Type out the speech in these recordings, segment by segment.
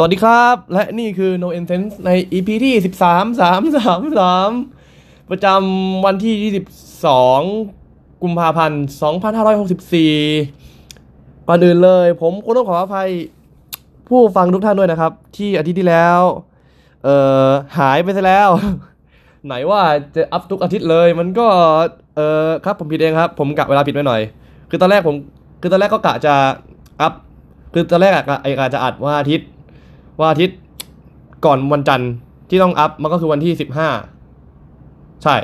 สวัสดีครับ และนี่คือ No e n s e n s e ใน EP ที่ 13 3 3 3 ประจำวันที่ 22 กุมภาพันธ์ 2564ก่อนอื่นเลย ผมก็ต้องขออภัยผู้ฟังทุกท่านด้วยนะครับ ที่อาทิตย์ที่แล้ว เอ่อ หายไปซะแล้ว ไหนว่าจะอัพทุกอาทิตย์เลยมันก็ เออครับผมผิดเองครับ ผมกะเวลาผิดไปหน่อย คือตอนแรกผม คือตอนแรกก็กะจะอัพ คือตอนแรกอะกะไอกะจะอัดวันอาทิตย์ วันอาทิตย์ก่อนวันจันทร์ที่ต้องอัพมันก็คือวันที่สิบห้าใช่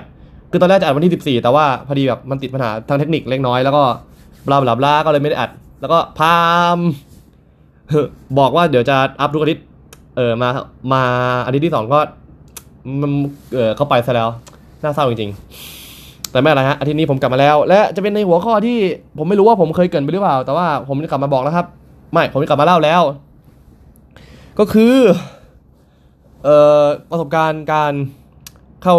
คือตอนแรกจะอัดวันที่สิบสี่แต่ว่าพอดีแบบมันติดปัญหาทางเทคนิคเล็กน้อยแล้วก็บลาบลาบลาก็เลยไม่ได้อัด แล้วก็พามบอกว่าเดี๋ยวจะอัพทุกอาทิตย์เออมามาอาทิตย์ที่สองก็มันเออเข้าไปซะแล้วน่าเศร้าจริงๆ แต่ไม่เป็นไรฮะอาทิตย์นี้ผมกลับมาแล้ว และจะเป็นในหัวข้อที่ผมไม่รู้ว่าผมเคยเกินไปหรือเปล่า แต่ว่าผมจะกลับมาบอกแล้วครับ ไม่ผมจะกลับมาเล่าแล้ว ก็คือเอ่อประสบการณ์การเข้า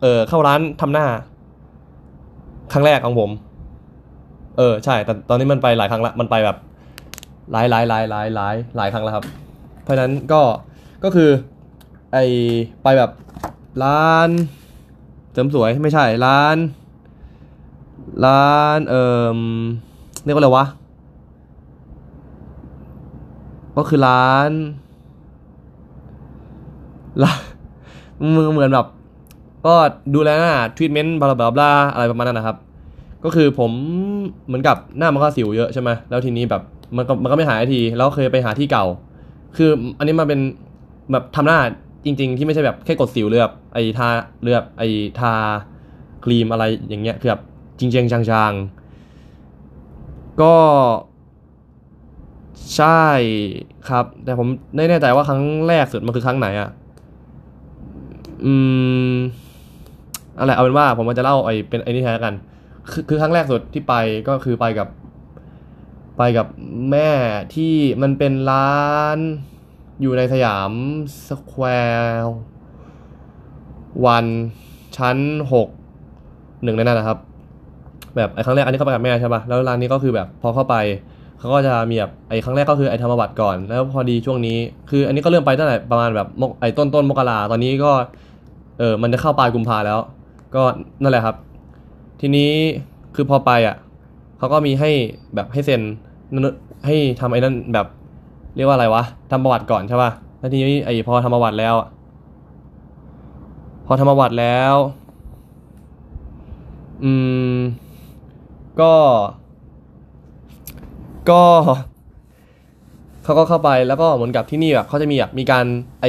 เอ่อเข้าร้านทำหน้า ครั้งแรกของผม เออใช่ แต่ตอนนี้มันไปหลายครั้งละมันไปแบบหลายหลายหลายหลายหลายหลายครั้งแล้วครับ เพราะฉะนั้นก็ก็คือไอไปแบบร้านเสริมสวยไม่ใช่ร้าน ร้านเอ่อเรียกว่าอะไรวะ ก็คือร้านร้านมือเหมือนแบบ ก็ดูแลหน้าทรีทเมนต์บลาบลาบลาอะไรประมาณนั้นนะครับ ก็คือผมเหมือนกับหน้ามันก็สิวเยอะใช่ไหมแล้วทีนี้แบบมันก็มันก็ไม่หายที แล้วเคยไปหาที่เก่า คืออันนี้มันเป็นแบบทำหน้าจริง ๆ ที่ไม่ใช่แบบแค่กดสิวเลือบไอทาเลือบไอทาครีมอะไรอย่างเงี้ยคือแบบจริงๆจางๆก็ ใช่ครับ แต่ผมไม่แน่ใจว่าครั้งแรกสุดมันคือครั้งไหนอะอืมอะไรเอาเป็นว่าผมจะเล่าไอ้เป็นไอ้นี่แทนกัน คือคือครั้งแรกสุดที่ไปก็คือไปกับ ไปกับแม่ที่มันเป็นร้านอยู่ในสยามสแควร์วันชั้นหกหนึ่งในนั้นนะครับ แบบไอ้ครั้งแรกอันนี้เข้าไปกับแม่ใช่ป่ะแล้วร้านนี้ก็คือแบบพอเข้าไป เขาก็จะมีแบบไอ้ครั้งแรกก็คือไอ้ธรรมบัตรก่อน แล้วพอดีช่วงนี้ คืออันนี้ก็เริ่มไปตั้งแต่ประมาณแบบไอ้ต้นต้นมกราตอนนี้ก็เออมันจะเข้าปลายกุมภาแล้ว ก็นั่นแหละครับ ทีนี้คือพอไปอะเขาก็มีให้แบบให้เซ็นให้ทำไอ้นั่นแบบเรียกว่าอะไรวะทำประวัติก่อนใช่ป่ะแล้วทีนี้ไอ้พอทำประวัติแล้ว พอทำประวัติแล้ว อืม ก็ ก็เขาก็เข้าไปแล้วก็เหมือนกับที่นี่แบบเขาจะมีแบบมีการไอ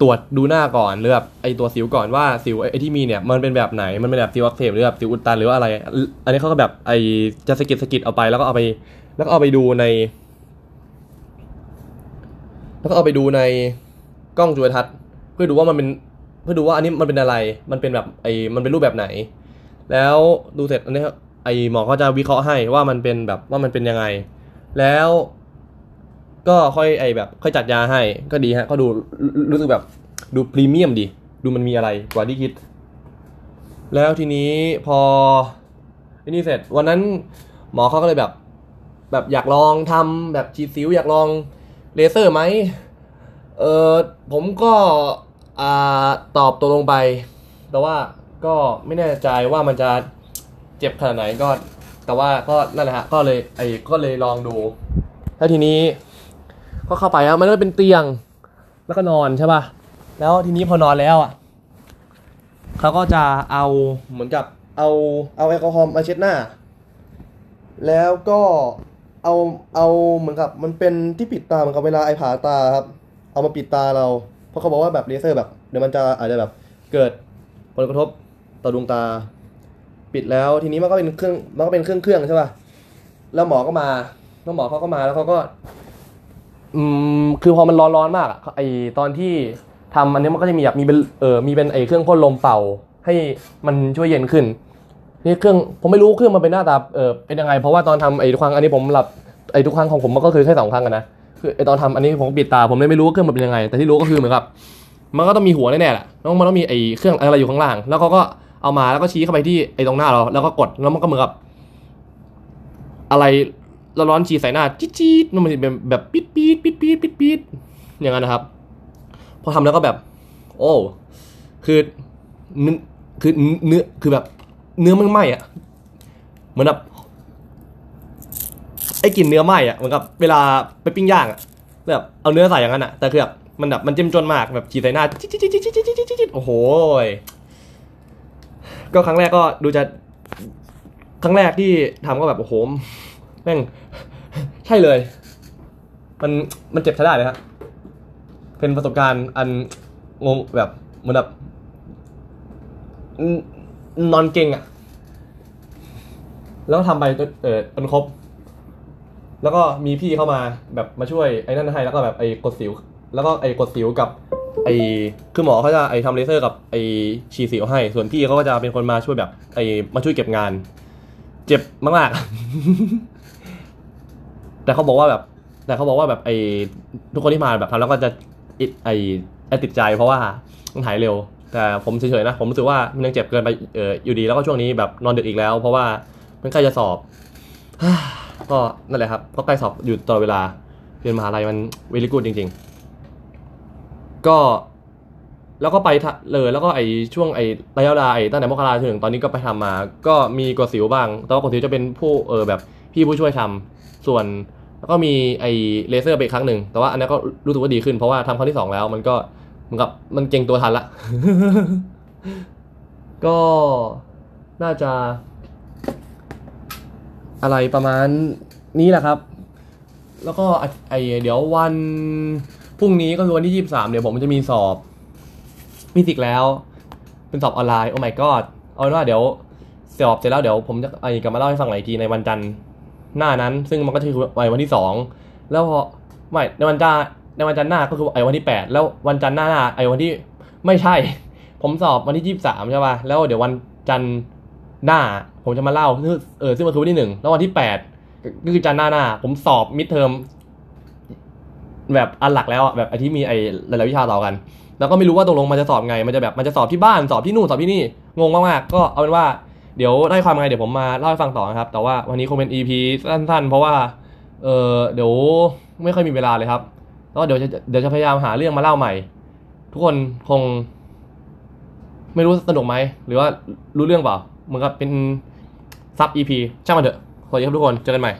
ตรวจดูหน้าก่อนหรือแบบไอตัวสิวก่อนว่าสิวไอที่มีเนี่ยมันเป็นแบบไหนมันเป็นแบบสิวอักเสบหรือแบบสิวอุดตันหรือว่าอะไร อันนี้เขาก็แบบไอจะสกิดสกิดเอาไปแล้วก็เอาไป แล้วก็เอาไปดูใน แล้วก็เอาไปดูในกล้องจุลทรรศน์เพื่อดูว่ามันเป็นเพื่อดูว่าอันนี้มันเป็นอะไร มันเป็นแบบไอมันเป็นรูปแบบไหน แล้วดูเสร็จอันนี้ ไอหมอเขาจะวิเคราะห์ให้ว่ามันเป็นแบบว่ามันเป็นยังไง แล้วก็ค่อยไอแบบ ค่อยจัดยาให้ก็ดีฮะก็ดูรู้สึกแบบดูพรีเมียมดี ดูมันมีอะไรกว่าที่คิด แล้วทีนี้พออันนี้เสร็จ วันนั้นหมอเขาก็เลยแบบ แบบอยากลองทำแบบฉีดสิวอยากลองเลเซอร์ไหมเออผมก็อ่าตอบตัวลงไป แต่ว่าก็ไม่แน่ใจว่ามันจะ เจ็บขนาดไหนก็ แต่ว่าก็นั่นแหละฮะก็เลยไอ้ก็เลยลองดูแล้วทีนี้ ก็เข้าไปแล้วมันก็เป็นเตียง แล้วก็นอนใช่ป่ะแล้วทีนี้พอนอนแล้วอะเขาก็จะเอาเหมือนกับเอาเอาแอลกอฮอล์มาเช็ดหน้า แล้วก็เอาเอาเหมือนกับมันเป็นที่ปิดตาเหมือนกับเวลาไอผ่าตาครับ เอามาปิดตาเรา เพราะเขาบอกว่าแบบเลเซอร์แบบเดี๋ยวมันจะอาจจะแบบเกิดผลกระทบต่อดวงตา ปิดแล้วทีนี้มันก็เป็นเครื่องมันก็เป็นเครื่องเครื่องใช่ป่ะแล้วหมอก็มาแล้วหมอเขาก็มาแล้วเขาก็ อืมคือพอมันร้อนร้อนมากอะไอตอนที่ทำอันนี้มันก็จะมีแบบมีเป็นเออมีเป็นไอเครื่องพ่นลมเป่า ให้มันช่วยเย็นขึ้นนี่เครื่องผมไม่รู้เครื่องมันเป็นหน้าตาเออเป็นยังไง เพราะว่าตอนทำไอทุกครั้งอันนี้ผมหลับไอทุกครั้งของผมมันก็คือแค่สองครั้งกันนะคือไอตอนทำอันนี้ผมปิดตาผมเลยไม่รู้ว่าเครื่องมันเป็นยังไง แต่ที่รู้ก็คือเหมือนกับมันก็ต้องมีหัวแน่ๆแหละแล้วมันต้องมีไอเครื่องอะไรอยู่ข้างล่าง แล้วเขาก็ เอามาแล้วก็ชี้เข้าไปที่ไอ้ตรงหน้าเรา แล้วก็กดแล้วมันก็เหมือนกับ อะไรร้อนๆชี้ใส่หน้าจี๊ดจี๊มันจะเป็นแบบปี๊ดปี๊ดปี๊ดปี๊ดปี๊ดปี๊ดอย่างนั้นนะครับ พอทำแล้วก็แบบ โอ้คือเนื้อคือเนื้อคือแบบ เนื้อมันไหม้อะเหมือนแบบไอ้กลิ่นเนื้อไหม้อะเหมือนกับเวลาไปปิ้งย่างอะแบบเอาเนื้อใส่อย่างนั้นอะแต่คือแบบมันแบบมันเจ้มจนมากแบบฉีดใส่หน้าจิ๊ดจิ๊ดจิ๊จิ๊จิ๊โอ้โห ก็ครั้งแรกก็ดูจะครั้งแรกที่ทำก็แบบโอ้โหแม่งใช่เลย มันมันเจ็บใช้ได้เลยฮะเป็นประสบการณ์อันงงแบบเหมือนแบบนอนเก่งอะ่ะ แล้วก็ทำไปจนเออจนครบ แล้วก็มีพี่เข้ามาแบบมาช่วยไอ้นั่นให้แล้วก็แบบไอ้กดสิว แล้วก็ไอ้กดสิวกับ ไอ้คือหมอเขาจะไอ้ทำเลเซอร์กับไอ้ฉีดสิวให้ ส่วนพี่เขาก็จะเป็นคนมาช่วยแบบ ไอ้มาช่วยเก็บงาน เจ็บมากๆ แต่เขาบอกว่าแบบ แต่เขาบอกว่าแบบไอ้ทุกคนที่มาแบบทำแล้วก็จะไอ้ไอ้ติดใจเพราะว่ามันหายเร็ว แต่ผมเฉยๆนะ ผมรู้สึกว่ามันยังเจ็บเกินไปเอออยู่ดีแล้วก็ช่วงนี้แบบนอนดึกอีกแล้ว เพราะว่ามันใกล้จะสอบก็นั่นแหละครับก็ใกล้สอบอยู่ตลอดเวลาเรียนมหาลัยมันเวลิกูดจริง ๆ ก็แล้วก็ไปเลยแล้วก็ไอช่วงไอระยะเวลาไอตั้งแต่มกราถึงตอนนี้ก็ไปทำมา ก็มีกดสิวบ้าง แต่ว่ากดสิวจะเป็นผู้เออแบบพี่ผู้ช่วยทำส่วนแล้วก็มีไอเลเซอร์ไปครั้งหนึ่งแต่ว่าอันนั้นก็รู้สึกว่าดีขึ้นเพราะว่าทำครั้งที่สองแล้วมันก็เหมือนกับมันเก่งตัวทันละ ก็น่าจะ อะไรประมาณนี้แหละครับ แล้วก็ไอเดี๋ยววัน พรุ่งนี้ก็คือวันที่ยี่สิบสามเดี๋ยวผมจะมีสอบฟิสิกส์แล้ว เป็นสอบออนไลน์โอ้ my god เอาเป็นว่าเดี๋ยวสอบเสร็จแล้วเดี๋ยวผมจะไอ้กลับมาเล่าให้ฟังหน่อยอีกทีในวันจันทร์หน้านั้น ซึ่งมันก็จะคือวันที่สองแล้วพอไม่ในวันจันทร์ในวันจันทร์หน้าก็คือไอ้วันที่แปดแล้ววันจันทร์หน้าหน้าไอวันที่ไม่ใช่ ผมสอบวันที่ยี่สิบสามใช่ป่ะแล้วเดี๋ยววันจันทร์หน้าผมจะมาเล่าซึ่งเออซึ่งมันคือวันที่หนึ่งแล้ววันที่แปดก็คือจันทร์หน้าหน้า ผมสอบมิดเทอม แบบอันหลักแล้วอะแบบไอที่มีไอหลายๆวิชาต่อกัน แล้วก็ไม่รู้ว่าตกลงมันจะสอบไง มันจะแบบมันจะสอบที่บ้านสอบที่นู่นสอบที่นี่งงมากๆก็เอาเป็นว่าเดี๋ยวได้ความไงเดี๋ยวผมมาเล่าให้ฟังต่อนะครับ แต่ว่าวันนี้คงเป็น EP สั้นๆ เพราะว่าเออเดี๋ยวไม่ค่อยมีเวลาเลยครับแล้วเดี๋ยวจะเดี๋ยวจะพยายามหาเรื่องมาเล่าใหม่ ทุกคนคง ไม่รู้สนุกไหมหรือว่ารู้เรื่องเปล่าเหมือนกับเป็นซับ EP ช่างมันเถอะสวัสดีครับทุกคนเจอกันใหม่